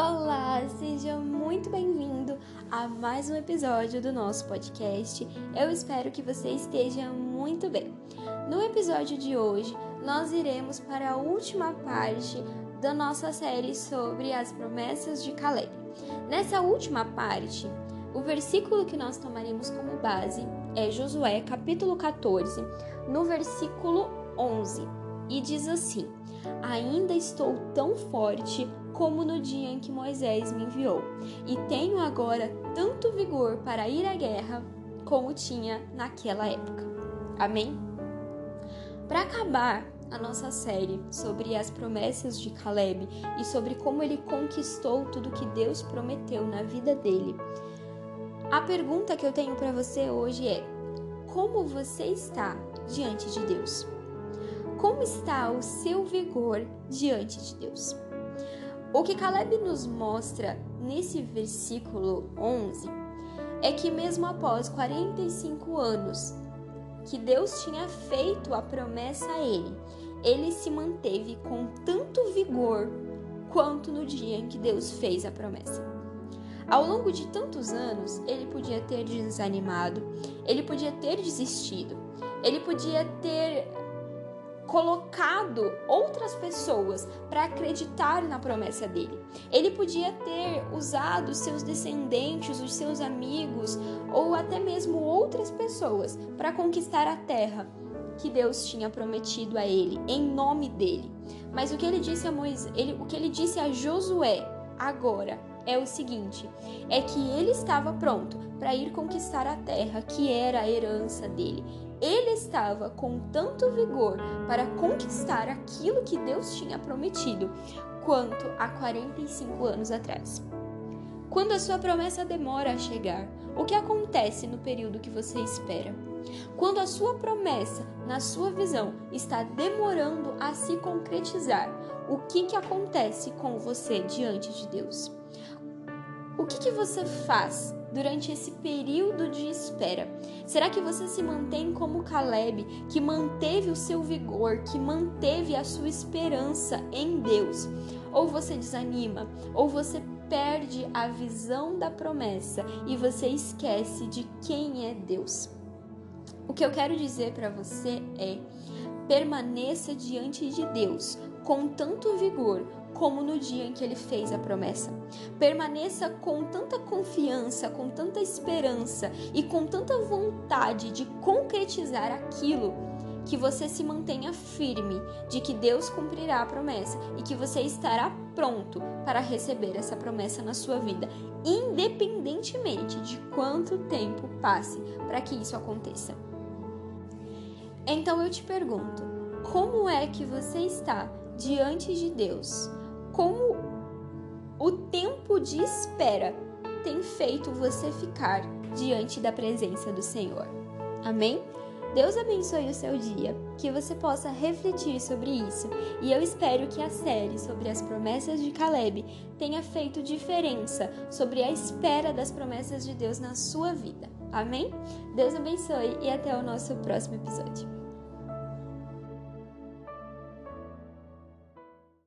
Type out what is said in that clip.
Olá, seja muito bem-vindo a mais um episódio do nosso podcast. Eu espero que você esteja muito bem. No episódio de hoje, nós iremos para a última parte da nossa série sobre as promessas de Caleb. Nessa última parte, o versículo que nós tomaremos como base é Josué, capítulo 14, no versículo 11, e diz assim: Ainda estou tão forte como no dia em que Moisés me enviou, e tenho agora tanto vigor para ir à guerra como tinha naquela época. Amém? Para acabar a nossa série sobre as promessas de Caleb e sobre como ele conquistou tudo que Deus prometeu na vida dele, a pergunta que eu tenho para você hoje é: como você está diante de Deus? Como está o seu vigor diante de Deus? O que Caleb nos mostra nesse versículo 11 é que, mesmo após 45 anos que Deus tinha feito a promessa a ele, ele se manteve com tanto vigor quanto no dia em que Deus fez a promessa. Ao longo de tantos anos, ele podia ter desanimado, ele podia ter desistido, ele podia ter colocado outras pessoas para acreditar na promessa dele. Ele podia ter usado seus descendentes, os seus amigos ou até mesmo outras pessoas para conquistar a terra que Deus tinha prometido a ele em nome dele. Mas o que ele disse a Moisés, ele, o que ele disse a Josué agora é o seguinte: é que ele estava pronto para ir conquistar a terra que era a herança dele ele estava com tanto vigor para conquistar aquilo que Deus tinha prometido, quanto há 45 anos atrás. Quando a sua promessa demora a chegar, o que acontece no período que você espera? Quando a sua promessa, na sua visão, está demorando a se concretizar, o que, que acontece com você diante de Deus? O que, que você faz durante esse período de espera? Será que você se mantém como Caleb, que manteve o seu vigor, que manteve a sua esperança em Deus? Ou você desanima, ou você perde a visão da promessa e você esquece de quem é Deus? O que eu quero dizer para você é: permaneça diante de Deus com tanto vigor como no dia em que ele fez a promessa. Permaneça com tanta confiança, com tanta esperança e com tanta vontade de concretizar aquilo que você se mantenha firme de que Deus cumprirá a promessa e que você estará pronto para receber essa promessa na sua vida, independentemente de quanto tempo passe para que isso aconteça. Então eu te pergunto, como é que você está diante de Deus? como o tempo de espera tem feito você ficar diante da presença do Senhor. Amém? Deus abençoe o seu dia, que você possa refletir sobre isso, e eu espero que a série sobre as promessas de Caleb tenha feito diferença sobre a espera das promessas de Deus na sua vida. Amém? Deus abençoe e até o nosso próximo episódio.